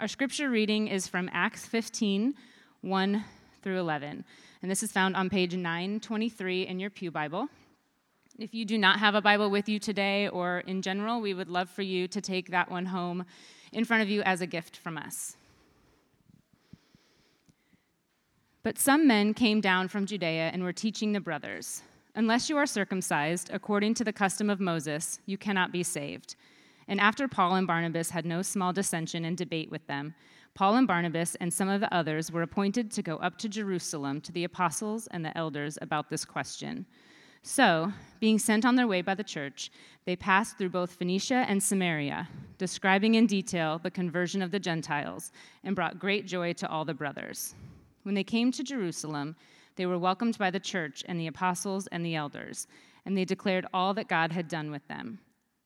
Our scripture reading is from Acts 15 1 through 11. And this is found on page 923 in your Pew Bible. If you do not have a Bible with you today or in general, we would love for you to take that one home in front of you as a gift from us. But some men came down from Judea and were teaching the brothers Unless you are circumcised according to the custom of Moses, you cannot be saved. And after Paul and Barnabas had no small dissension and debate with them, Paul and Barnabas and some of the others were appointed to go up to Jerusalem to the apostles and the elders about this question. So, being sent on their way by the church, they passed through both Phoenicia and Samaria, describing in detail the conversion of the Gentiles, and brought great joy to all the brothers. When they came to Jerusalem, they were welcomed by the church and the apostles and the elders, and they declared all that God had done with them.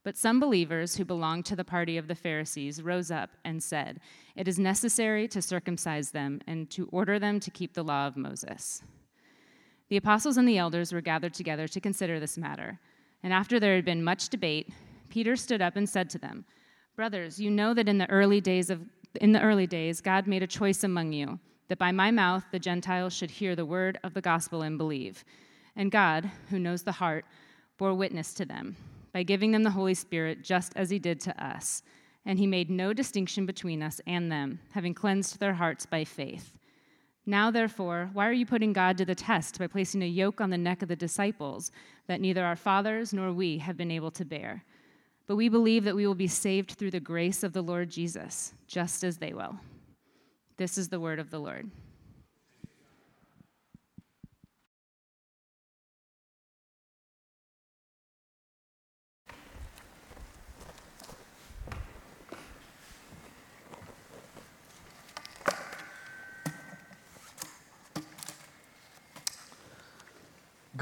But some believers who belonged to the party of the Pharisees rose up and said, It is necessary to circumcise them and to order them to keep the law of Moses. The apostles and the elders were gathered together to consider this matter. And after there had been much debate, Peter stood up and said to them, Brothers, you know that in the early days of in the early days God made a choice among you that by my mouth the Gentiles should hear the word of the gospel and believe. And God, who knows the heart, bore witness to them by giving them the Holy Spirit just as he did to us. And he made no distinction between us and them, having cleansed their hearts by faith. Now, therefore, why are you putting God to the test by placing a yoke on the neck of the disciples that neither our fathers nor we have been able to bear? But we believe that we will be saved through the grace of the Lord Jesus, just as they will. This is the word of the Lord.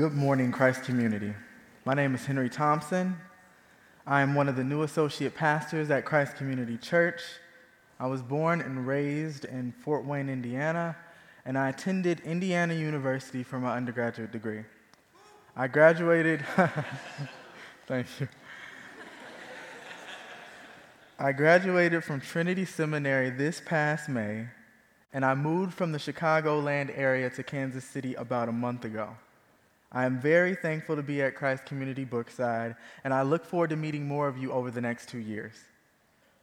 Good morning, Christ community. My name is Henry Thompson. I am one of the new associate pastors at Christ Community Church. I was born and raised in Fort Wayne, Indiana, and I attended Indiana University for my undergraduate degree. I graduated, thank you. I graduated from Trinity Seminary this past May, and I moved from the Chicagoland area to Kansas City about a month ago. I am very thankful to be at Christ Community Brookside, and I look forward to meeting more of you over the next two years.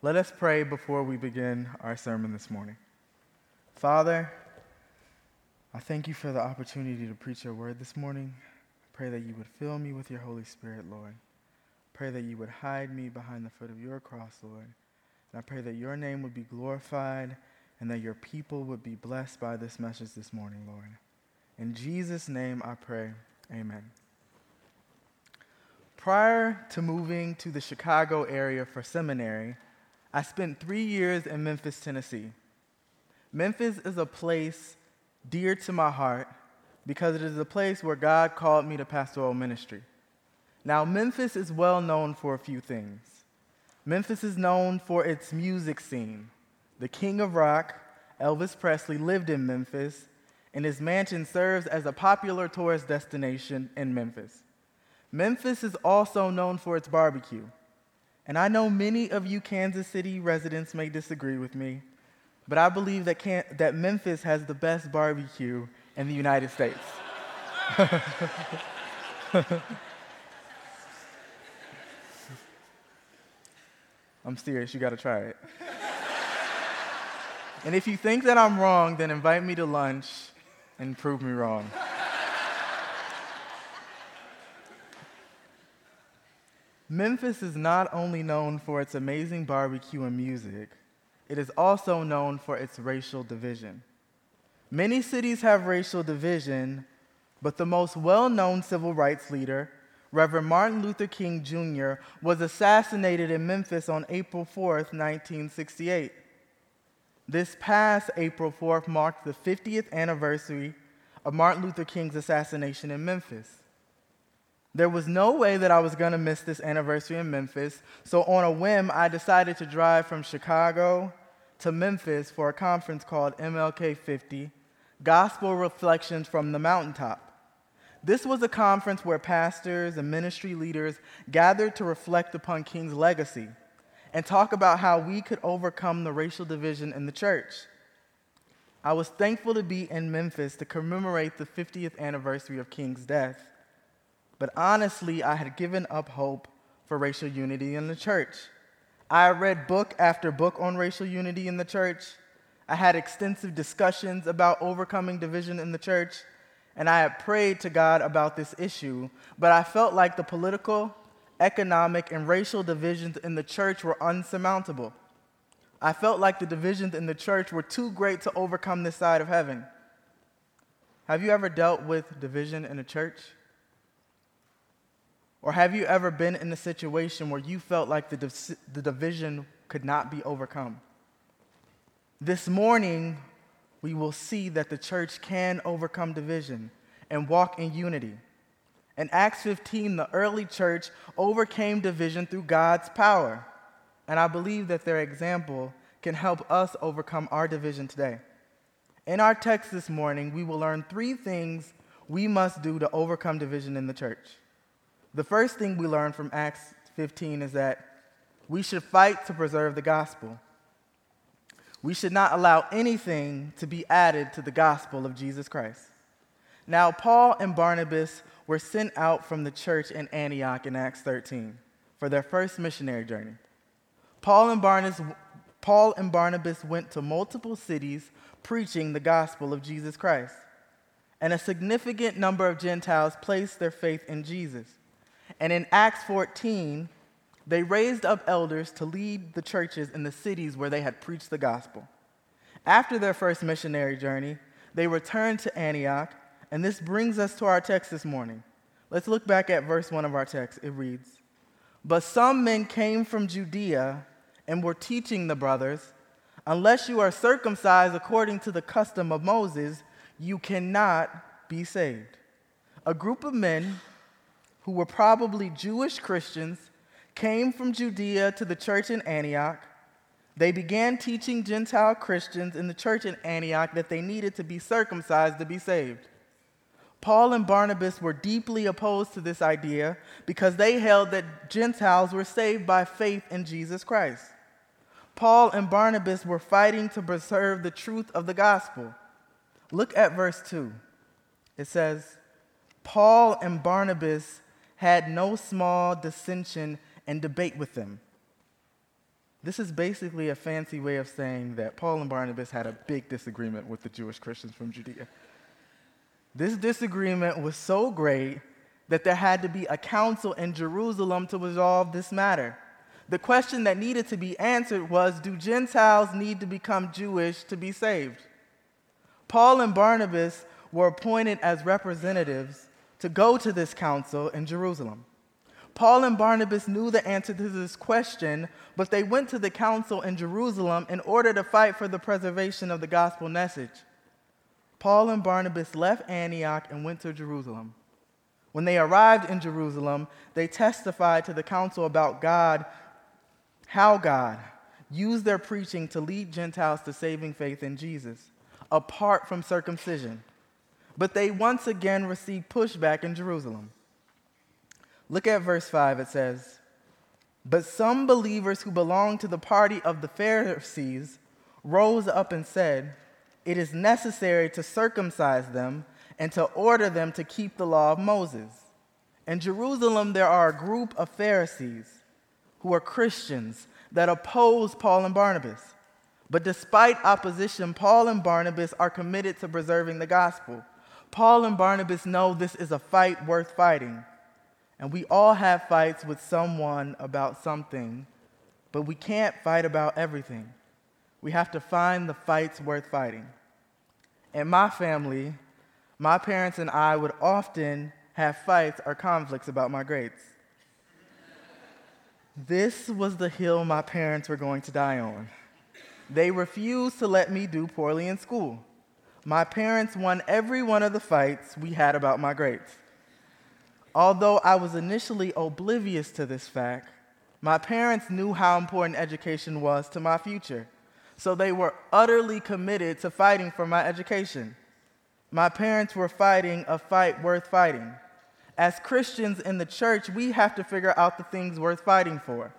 Let us pray before we begin our sermon this morning. Father, I thank you for the opportunity to preach your word this morning. I pray that you would fill me with your Holy Spirit, Lord. I Pray that you would hide me behind the foot of your cross, Lord. And I pray that your name would be glorified and that your people would be blessed by this message this morning, Lord. In Jesus' name I pray. Amen. Prior to moving to the Chicago area for seminary, I spent three years in Memphis, Tennessee. Memphis is a place dear to my heart because it is a place where God called me to pastoral ministry. Now, Memphis is well known for a few things. Memphis is known for its music scene. The king of rock, Elvis Presley, lived in Memphis and his mansion serves as a popular tourist destination in Memphis. Memphis is also known for its barbecue. And I know many of you Kansas City residents may disagree with me, but I believe that, Can- that Memphis has the best barbecue in the United States. I'm serious, you gotta try it. and if you think that I'm wrong, then invite me to lunch and prove me wrong. Memphis is not only known for its amazing barbecue and music, it is also known for its racial division. Many cities have racial division, but the most well known civil rights leader, Reverend Martin Luther King Jr., was assassinated in Memphis on April 4, 1968. This past April 4th marked the 50th anniversary of Martin Luther King's assassination in Memphis. There was no way that I was going to miss this anniversary in Memphis, so on a whim, I decided to drive from Chicago to Memphis for a conference called MLK 50 Gospel Reflections from the Mountaintop. This was a conference where pastors and ministry leaders gathered to reflect upon King's legacy and talk about how we could overcome the racial division in the church. I was thankful to be in Memphis to commemorate the 50th anniversary of King's death, but honestly, I had given up hope for racial unity in the church. I read book after book on racial unity in the church. I had extensive discussions about overcoming division in the church, and I had prayed to God about this issue, but I felt like the political, economic, and racial divisions in the church were unsurmountable. I felt like the divisions in the church were too great to overcome this side of heaven. Have you ever dealt with division in a church? Or have you ever been in a situation where you felt like the, div- the division could not be overcome? This morning, we will see that the church can overcome division and walk in unity. In Acts 15, the early church overcame division through God's power. And I believe that their example can help us overcome our division today. In our text this morning, we will learn three things we must do to overcome division in the church. The first thing we learn from Acts 15 is that we should fight to preserve the gospel. We should not allow anything to be added to the gospel of Jesus Christ. Now, Paul and Barnabas were sent out from the church in Antioch in Acts 13 for their first missionary journey. Paul and, Barnabas, Paul and Barnabas went to multiple cities preaching the gospel of Jesus Christ. And a significant number of Gentiles placed their faith in Jesus. And in Acts 14, they raised up elders to lead the churches in the cities where they had preached the gospel. After their first missionary journey, they returned to Antioch and this brings us to our text this morning. Let's look back at verse 1 of our text. It reads But some men came from Judea and were teaching the brothers, Unless you are circumcised according to the custom of Moses, you cannot be saved. A group of men who were probably Jewish Christians came from Judea to the church in Antioch. They began teaching Gentile Christians in the church in Antioch that they needed to be circumcised to be saved. Paul and Barnabas were deeply opposed to this idea because they held that Gentiles were saved by faith in Jesus Christ. Paul and Barnabas were fighting to preserve the truth of the gospel. Look at verse 2. It says, Paul and Barnabas had no small dissension and debate with them. This is basically a fancy way of saying that Paul and Barnabas had a big disagreement with the Jewish Christians from Judea. This disagreement was so great that there had to be a council in Jerusalem to resolve this matter. The question that needed to be answered was Do Gentiles need to become Jewish to be saved? Paul and Barnabas were appointed as representatives to go to this council in Jerusalem. Paul and Barnabas knew the answer to this question, but they went to the council in Jerusalem in order to fight for the preservation of the gospel message. Paul and Barnabas left Antioch and went to Jerusalem. When they arrived in Jerusalem, they testified to the council about God, how God used their preaching to lead Gentiles to saving faith in Jesus, apart from circumcision. But they once again received pushback in Jerusalem. Look at verse 5. It says, But some believers who belonged to the party of the Pharisees rose up and said, it is necessary to circumcise them and to order them to keep the law of Moses. In Jerusalem, there are a group of Pharisees who are Christians that oppose Paul and Barnabas. But despite opposition, Paul and Barnabas are committed to preserving the gospel. Paul and Barnabas know this is a fight worth fighting. And we all have fights with someone about something, but we can't fight about everything. We have to find the fights worth fighting. In my family, my parents and I would often have fights or conflicts about my grades. This was the hill my parents were going to die on. They refused to let me do poorly in school. My parents won every one of the fights we had about my grades. Although I was initially oblivious to this fact, my parents knew how important education was to my future so they were utterly committed to fighting for my education. My parents were fighting a fight worth fighting. As Christians in the church, we have to figure out the things worth fighting for.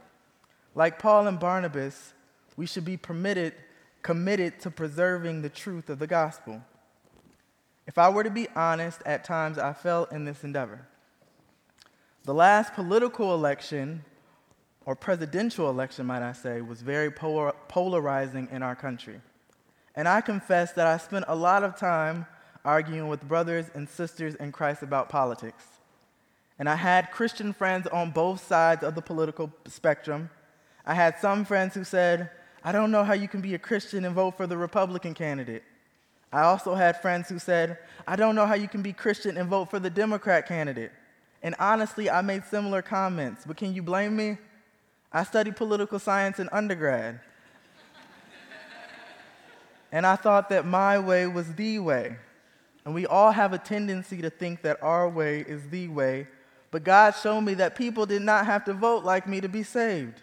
Like Paul and Barnabas, we should be permitted, committed to preserving the truth of the gospel. If I were to be honest, at times I fell in this endeavor. The last political election, or presidential election, might I say, was very polar- polarizing in our country. And I confess that I spent a lot of time arguing with brothers and sisters in Christ about politics. And I had Christian friends on both sides of the political spectrum. I had some friends who said, I don't know how you can be a Christian and vote for the Republican candidate. I also had friends who said, I don't know how you can be Christian and vote for the Democrat candidate. And honestly, I made similar comments, but can you blame me? I studied political science in undergrad. and I thought that my way was the way. And we all have a tendency to think that our way is the way, but God showed me that people did not have to vote like me to be saved.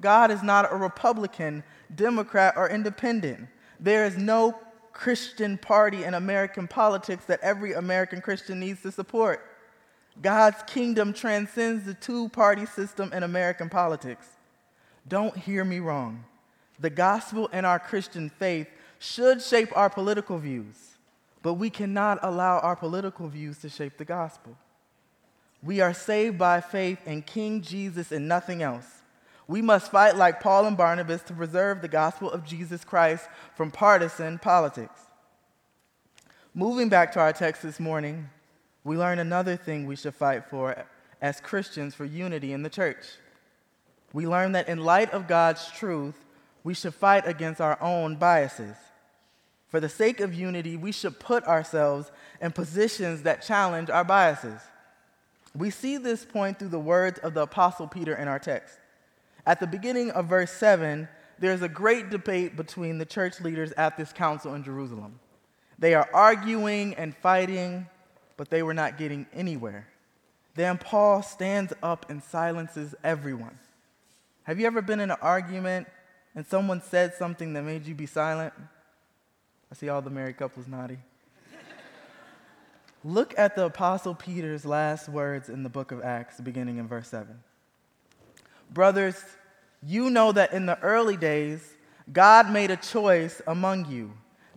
God is not a Republican, Democrat, or independent. There is no Christian party in American politics that every American Christian needs to support. God's kingdom transcends the two party system in American politics. Don't hear me wrong. The gospel and our Christian faith should shape our political views, but we cannot allow our political views to shape the gospel. We are saved by faith in King Jesus and nothing else. We must fight like Paul and Barnabas to preserve the gospel of Jesus Christ from partisan politics. Moving back to our text this morning, we learn another thing we should fight for as Christians for unity in the church. We learn that in light of God's truth, we should fight against our own biases. For the sake of unity, we should put ourselves in positions that challenge our biases. We see this point through the words of the Apostle Peter in our text. At the beginning of verse 7, there's a great debate between the church leaders at this council in Jerusalem. They are arguing and fighting, but they were not getting anywhere. Then Paul stands up and silences everyone. Have you ever been in an argument and someone said something that made you be silent? I see all the married couples nodding. Look at the Apostle Peter's last words in the book of Acts, beginning in verse 7. Brothers, you know that in the early days, God made a choice among you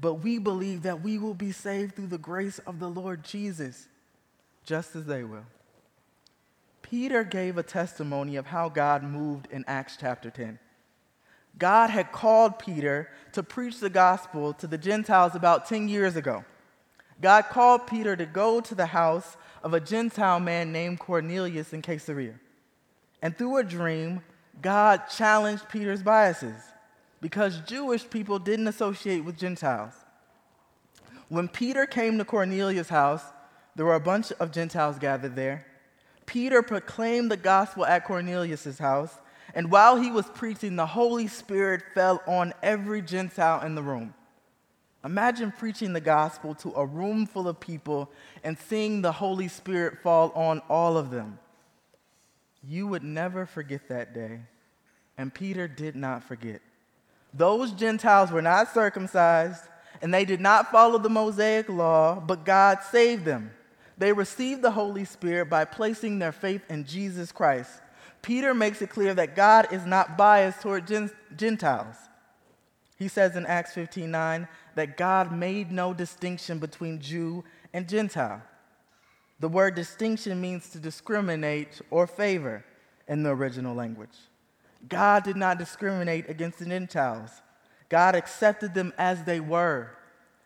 But we believe that we will be saved through the grace of the Lord Jesus, just as they will. Peter gave a testimony of how God moved in Acts chapter 10. God had called Peter to preach the gospel to the Gentiles about 10 years ago. God called Peter to go to the house of a Gentile man named Cornelius in Caesarea. And through a dream, God challenged Peter's biases because Jewish people didn't associate with Gentiles. When Peter came to Cornelius' house, there were a bunch of Gentiles gathered there. Peter proclaimed the gospel at Cornelius' house, and while he was preaching, the Holy Spirit fell on every Gentile in the room. Imagine preaching the gospel to a room full of people and seeing the Holy Spirit fall on all of them. You would never forget that day. And Peter did not forget. Those Gentiles were not circumcised, and they did not follow the Mosaic law, but God saved them. They received the Holy Spirit by placing their faith in Jesus Christ. Peter makes it clear that God is not biased toward Gentiles. He says in Acts 15 9 that God made no distinction between Jew and Gentile. The word distinction means to discriminate or favor in the original language. God did not discriminate against the Gentiles. God accepted them as they were.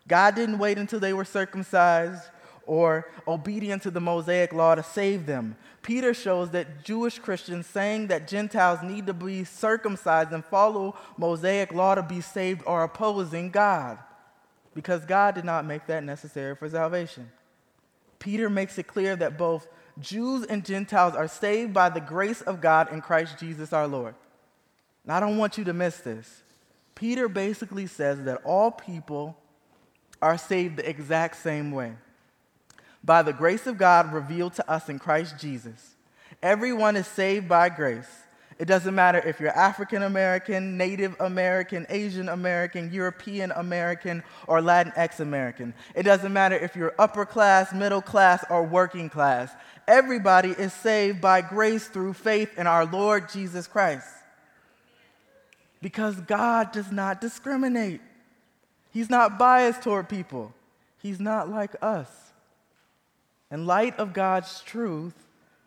God didn't wait until they were circumcised or obedient to the Mosaic law to save them. Peter shows that Jewish Christians saying that Gentiles need to be circumcised and follow Mosaic law to be saved are opposing God because God did not make that necessary for salvation. Peter makes it clear that both Jews and Gentiles are saved by the grace of God in Christ Jesus our Lord. And I don't want you to miss this. Peter basically says that all people are saved the exact same way by the grace of God revealed to us in Christ Jesus. Everyone is saved by grace. It doesn't matter if you're African American, Native American, Asian American, European American, or Latinx American. It doesn't matter if you're upper class, middle class, or working class. Everybody is saved by grace through faith in our Lord Jesus Christ. Because God does not discriminate, He's not biased toward people, He's not like us. In light of God's truth,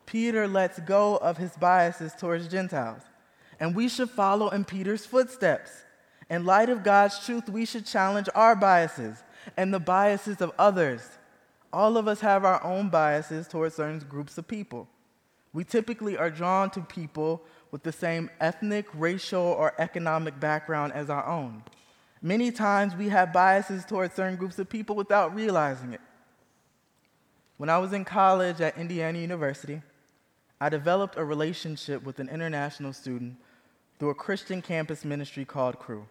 Peter lets go of his biases towards Gentiles. And we should follow in Peter's footsteps. In light of God's truth, we should challenge our biases and the biases of others. All of us have our own biases towards certain groups of people. We typically are drawn to people with the same ethnic, racial, or economic background as our own. Many times we have biases towards certain groups of people without realizing it. When I was in college at Indiana University, I developed a relationship with an international student through a Christian campus ministry called Cru.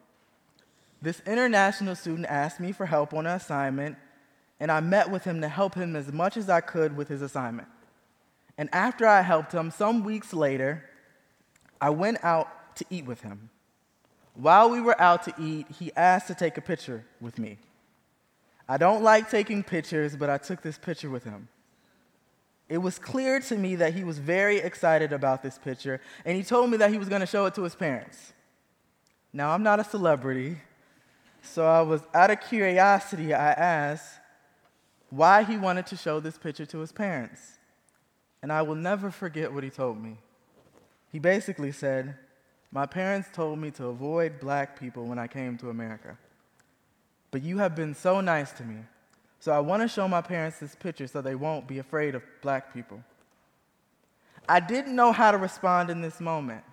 This international student asked me for help on an assignment, and I met with him to help him as much as I could with his assignment. And after I helped him, some weeks later, I went out to eat with him. While we were out to eat, he asked to take a picture with me. I don't like taking pictures, but I took this picture with him it was clear to me that he was very excited about this picture, and he told me that he was going to show it to his parents. Now, I'm not a celebrity, so I was out of curiosity, I asked why he wanted to show this picture to his parents. And I will never forget what he told me. He basically said, My parents told me to avoid black people when I came to America. But you have been so nice to me. So I want to show my parents this picture so they won't be afraid of black people. I didn't know how to respond in this moment.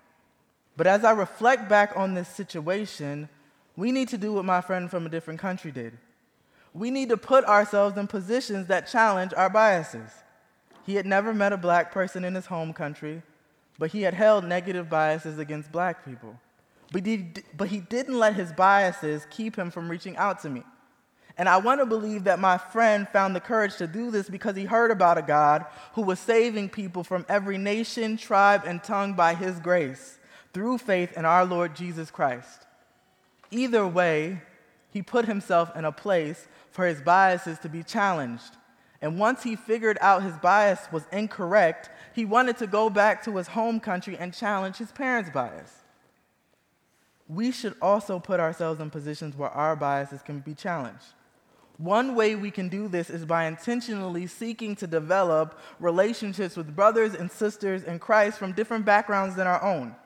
But as I reflect back on this situation, we need to do what my friend from a different country did. We need to put ourselves in positions that challenge our biases. He had never met a black person in his home country, but he had held negative biases against black people. But he, but he didn't let his biases keep him from reaching out to me. And I want to believe that my friend found the courage to do this because he heard about a God who was saving people from every nation, tribe, and tongue by his grace through faith in our Lord Jesus Christ. Either way, he put himself in a place for his biases to be challenged. And once he figured out his bias was incorrect, he wanted to go back to his home country and challenge his parents' bias. We should also put ourselves in positions where our biases can be challenged. One way we can do this is by intentionally seeking to develop relationships with brothers and sisters in Christ from different backgrounds than our own.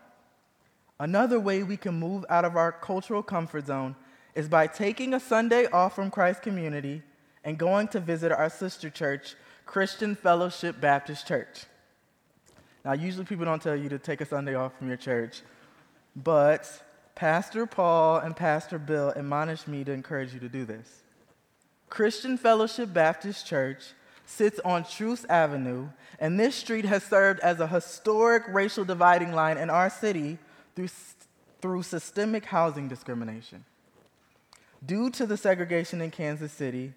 Another way we can move out of our cultural comfort zone is by taking a Sunday off from Christ's community and going to visit our sister church, Christian Fellowship Baptist Church. Now, usually people don't tell you to take a Sunday off from your church, but Pastor Paul and Pastor Bill admonished me to encourage you to do this. Christian Fellowship Baptist Church sits on Troost Avenue, and this street has served as a historic racial dividing line in our city through, through systemic housing discrimination. Due to the segregation in Kansas City,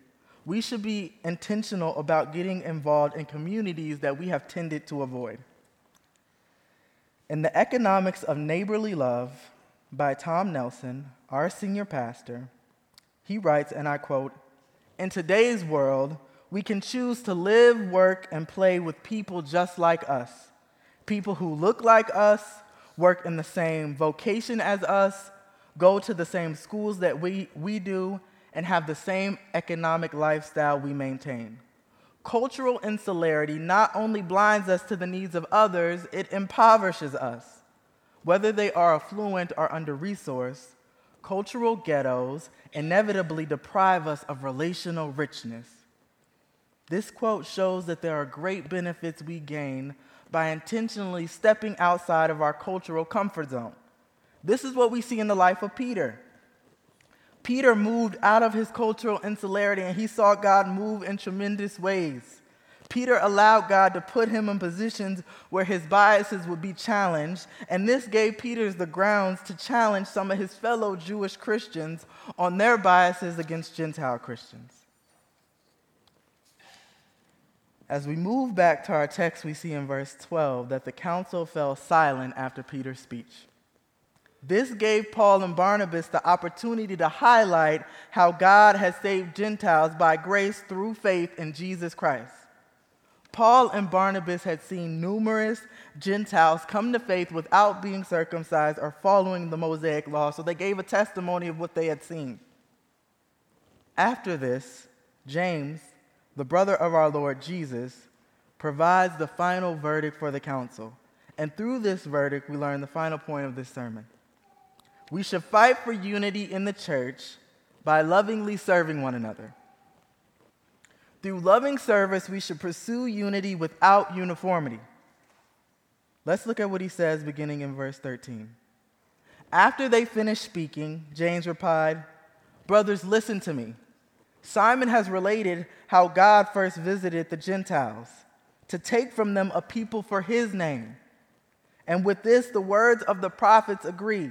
we should be intentional about getting involved in communities that we have tended to avoid. In The Economics of Neighborly Love by Tom Nelson, our senior pastor, he writes, and I quote, in today's world, we can choose to live, work, and play with people just like us. People who look like us, work in the same vocation as us, go to the same schools that we, we do, and have the same economic lifestyle we maintain. Cultural insularity not only blinds us to the needs of others, it impoverishes us. Whether they are affluent or under resourced, cultural ghettos inevitably deprive us of relational richness. This quote shows that there are great benefits we gain by intentionally stepping outside of our cultural comfort zone. This is what we see in the life of Peter. Peter moved out of his cultural insularity and he saw God move in tremendous ways. Peter allowed God to put him in positions where his biases would be challenged, and this gave Peter the grounds to challenge some of his fellow Jewish Christians on their biases against Gentile Christians. As we move back to our text, we see in verse 12 that the council fell silent after Peter's speech. This gave Paul and Barnabas the opportunity to highlight how God has saved Gentiles by grace through faith in Jesus Christ. Paul and Barnabas had seen numerous Gentiles come to faith without being circumcised or following the Mosaic law, so they gave a testimony of what they had seen. After this, James, the brother of our Lord Jesus, provides the final verdict for the council. And through this verdict, we learn the final point of this sermon. We should fight for unity in the church by lovingly serving one another. Through loving service, we should pursue unity without uniformity. Let's look at what he says beginning in verse 13. After they finished speaking, James replied, Brothers, listen to me. Simon has related how God first visited the Gentiles to take from them a people for his name. And with this, the words of the prophets agree,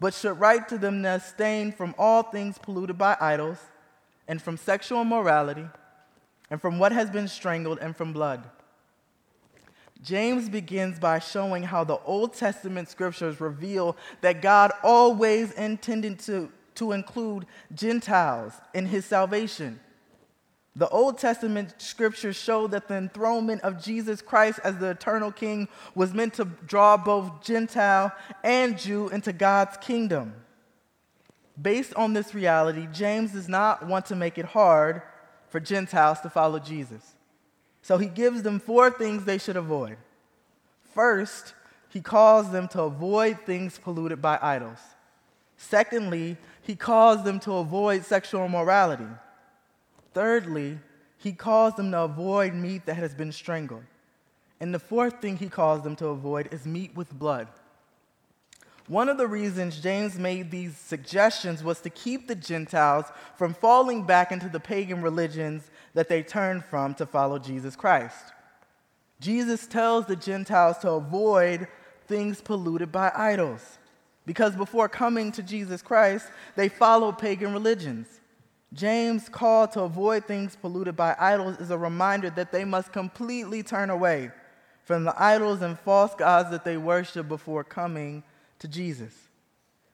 but should write to them to abstain from all things polluted by idols, and from sexual immorality, and from what has been strangled, and from blood. James begins by showing how the Old Testament scriptures reveal that God always intended to, to include Gentiles in his salvation. The Old Testament scriptures show that the enthronement of Jesus Christ as the eternal king was meant to draw both Gentile and Jew into God's kingdom. Based on this reality, James does not want to make it hard for Gentiles to follow Jesus. So he gives them four things they should avoid. First, he calls them to avoid things polluted by idols. Secondly, he calls them to avoid sexual immorality. Thirdly, he calls them to avoid meat that has been strangled. And the fourth thing he calls them to avoid is meat with blood. One of the reasons James made these suggestions was to keep the Gentiles from falling back into the pagan religions that they turned from to follow Jesus Christ. Jesus tells the Gentiles to avoid things polluted by idols because before coming to Jesus Christ, they followed pagan religions. James' call to avoid things polluted by idols is a reminder that they must completely turn away from the idols and false gods that they worship before coming to Jesus.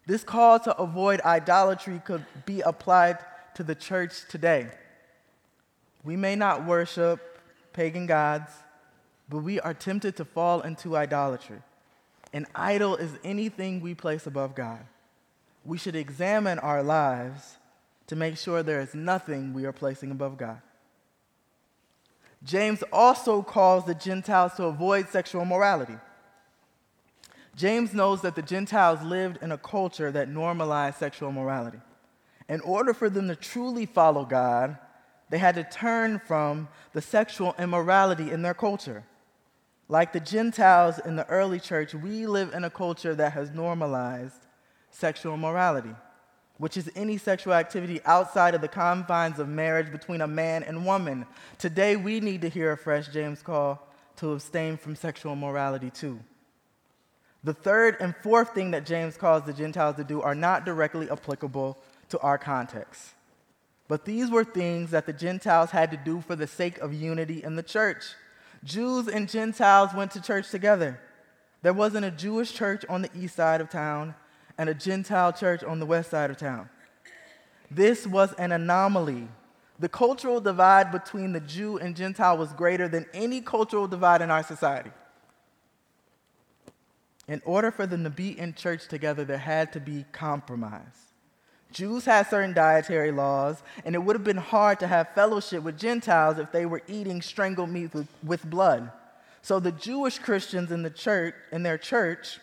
This call to avoid idolatry could be applied to the church today. We may not worship pagan gods, but we are tempted to fall into idolatry. An idol is anything we place above God. We should examine our lives to make sure there is nothing we are placing above God. James also calls the Gentiles to avoid sexual immorality. James knows that the Gentiles lived in a culture that normalized sexual immorality. In order for them to truly follow God, they had to turn from the sexual immorality in their culture. Like the Gentiles in the early church, we live in a culture that has normalized sexual immorality which is any sexual activity outside of the confines of marriage between a man and woman. Today, we need to hear a fresh James call to abstain from sexual immorality too. The third and fourth thing that James calls the Gentiles to do are not directly applicable to our context. But these were things that the Gentiles had to do for the sake of unity in the church. Jews and Gentiles went to church together. There wasn't a Jewish church on the east side of town and a Gentile church on the west side of town. This was an anomaly. The cultural divide between the Jew and Gentile was greater than any cultural divide in our society. In order for them to be in church together, there had to be compromise. Jews had certain dietary laws, and it would have been hard to have fellowship with Gentiles if they were eating strangled meat with, with blood. So the Jewish Christians in the church, in their church,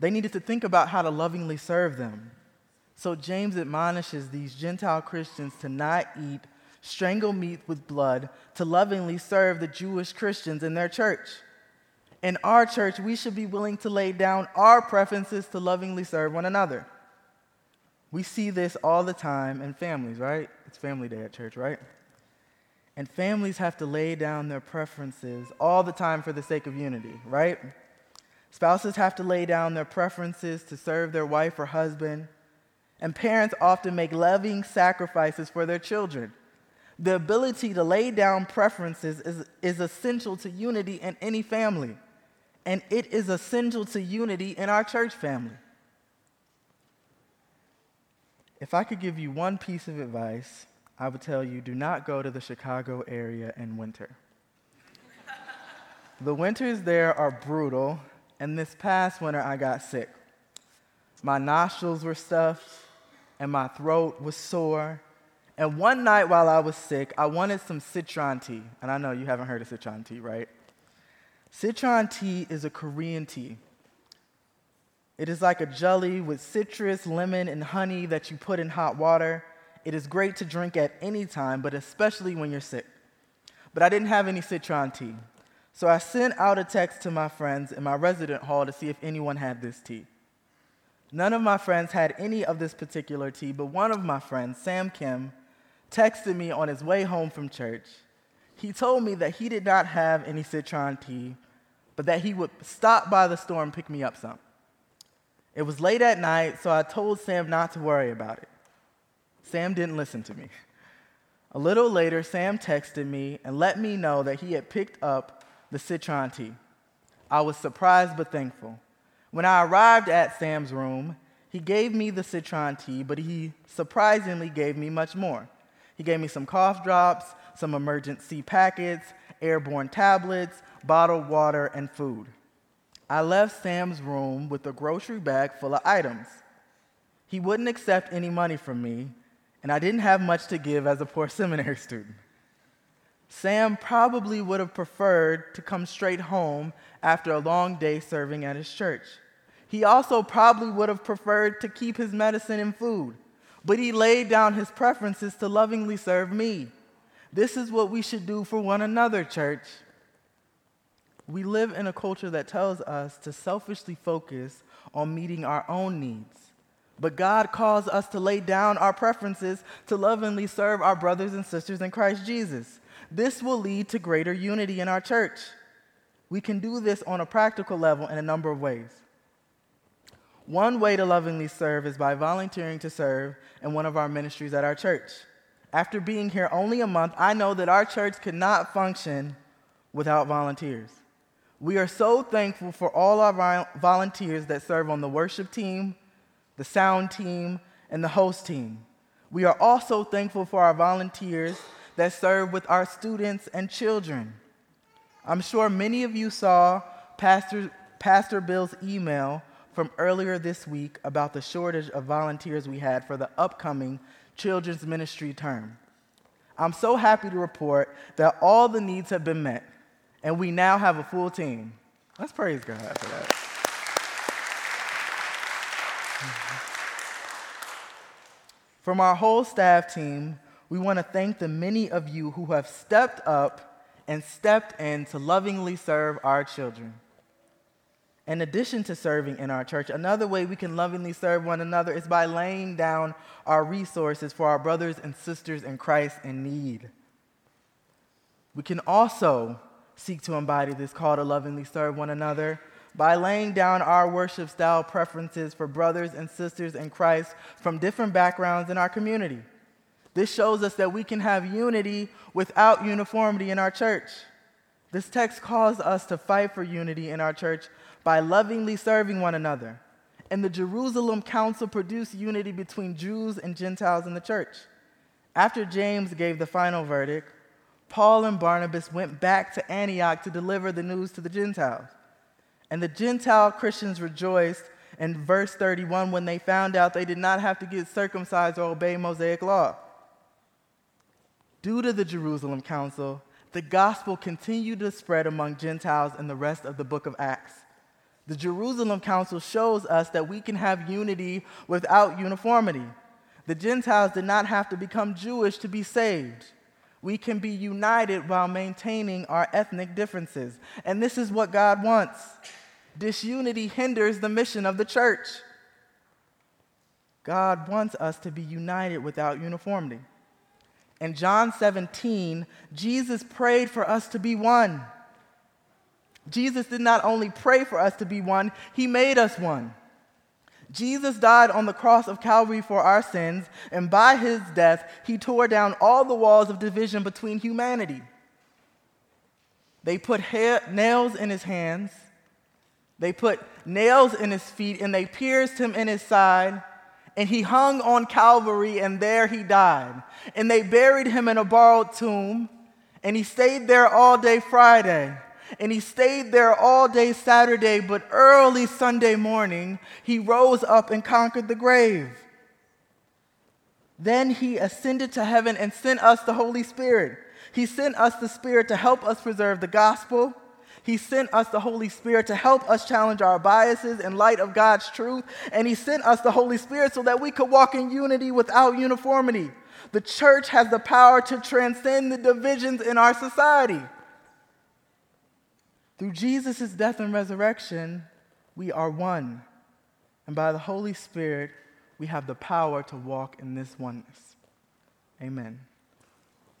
they needed to think about how to lovingly serve them. So James admonishes these Gentile Christians to not eat strangled meat with blood, to lovingly serve the Jewish Christians in their church. In our church, we should be willing to lay down our preferences to lovingly serve one another. We see this all the time in families, right? It's family day at church, right? And families have to lay down their preferences all the time for the sake of unity, right? Spouses have to lay down their preferences to serve their wife or husband. And parents often make loving sacrifices for their children. The ability to lay down preferences is, is essential to unity in any family. And it is essential to unity in our church family. If I could give you one piece of advice, I would tell you do not go to the Chicago area in winter. the winters there are brutal, and this past winter I got sick. My nostrils were stuffed, and my throat was sore. And one night while I was sick, I wanted some citron tea. And I know you haven't heard of citron tea, right? Citron tea is a Korean tea. It is like a jelly with citrus, lemon, and honey that you put in hot water. It is great to drink at any time, but especially when you're sick. But I didn't have any citron tea. So I sent out a text to my friends in my resident hall to see if anyone had this tea. None of my friends had any of this particular tea, but one of my friends, Sam Kim, texted me on his way home from church. He told me that he did not have any citron tea, but that he would stop by the store and pick me up some. It was late at night, so I told Sam not to worry about it. Sam didn't listen to me. A little later, Sam texted me and let me know that he had picked up the citron tea. I was surprised but thankful. When I arrived at Sam's room, he gave me the citron tea, but he surprisingly gave me much more. He gave me some cough drops, some Emergen-C packets, airborne tablets, bottled water, and food. I left Sam's room with a grocery bag full of items. He wouldn't accept any money from me, and I didn't have much to give as a poor seminary student. Sam probably would have preferred to come straight home after a long day serving at his church. He also probably would have preferred to keep his medicine and food, but he laid down his preferences to lovingly serve me. This is what we should do for one another, church. We live in a culture that tells us to selfishly focus on meeting our own needs. But God calls us to lay down our preferences to lovingly serve our brothers and sisters in Christ Jesus. This will lead to greater unity in our church. We can do this on a practical level in a number of ways. One way to lovingly serve is by volunteering to serve in one of our ministries at our church. After being here only a month, I know that our church could not function without volunteers. We are so thankful for all our volunteers that serve on the worship team, the sound team, and the host team. We are also thankful for our volunteers that serve with our students and children. I'm sure many of you saw Pastor, Pastor Bill's email from earlier this week about the shortage of volunteers we had for the upcoming children's ministry term. I'm so happy to report that all the needs have been met, and we now have a full team. Let's praise God for that. From our whole staff team, we want to thank the many of you who have stepped up and stepped in to lovingly serve our children. In addition to serving in our church, another way we can lovingly serve one another is by laying down our resources for our brothers and sisters in Christ in need. We can also seek to embody this call to lovingly serve one another by laying down our worship style preferences for brothers and sisters in Christ from different backgrounds in our community. This shows us that we can have unity without uniformity in our church. This text calls us to fight for unity in our church by lovingly serving one another. And the Jerusalem Council produced unity between Jews and Gentiles in the church. After James gave the final verdict, Paul and Barnabas went back to Antioch to deliver the news to the Gentiles. And the Gentile Christians rejoiced in verse 31 when they found out they did not have to get circumcised or obey Mosaic law. Due to the Jerusalem Council, the gospel continued to spread among Gentiles in the rest of the book of Acts. The Jerusalem Council shows us that we can have unity without uniformity. The Gentiles did not have to become Jewish to be saved. We can be united while maintaining our ethnic differences. And this is what God wants. Disunity hinders the mission of the church. God wants us to be united without uniformity. In John 17, Jesus prayed for us to be one. Jesus did not only pray for us to be one, he made us one. Jesus died on the cross of Calvary for our sins, and by his death, he tore down all the walls of division between humanity. They put nails in his hands, they put nails in his feet, and they pierced him in his side, and he hung on Calvary, and there he died. And they buried him in a borrowed tomb, and he stayed there all day Friday. And he stayed there all day Saturday, but early Sunday morning, he rose up and conquered the grave. Then he ascended to heaven and sent us the Holy Spirit. He sent us the Spirit to help us preserve the gospel. He sent us the Holy Spirit to help us challenge our biases in light of God's truth. And He sent us the Holy Spirit so that we could walk in unity without uniformity. The church has the power to transcend the divisions in our society. Through Jesus' death and resurrection, we are one. And by the Holy Spirit, we have the power to walk in this oneness. Amen.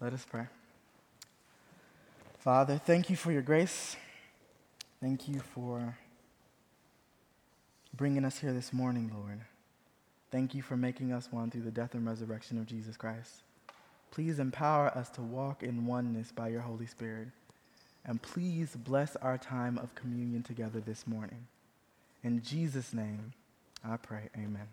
Let us pray. Father, thank you for your grace. Thank you for bringing us here this morning, Lord. Thank you for making us one through the death and resurrection of Jesus Christ. Please empower us to walk in oneness by your Holy Spirit. And please bless our time of communion together this morning. In Jesus' name, I pray, amen.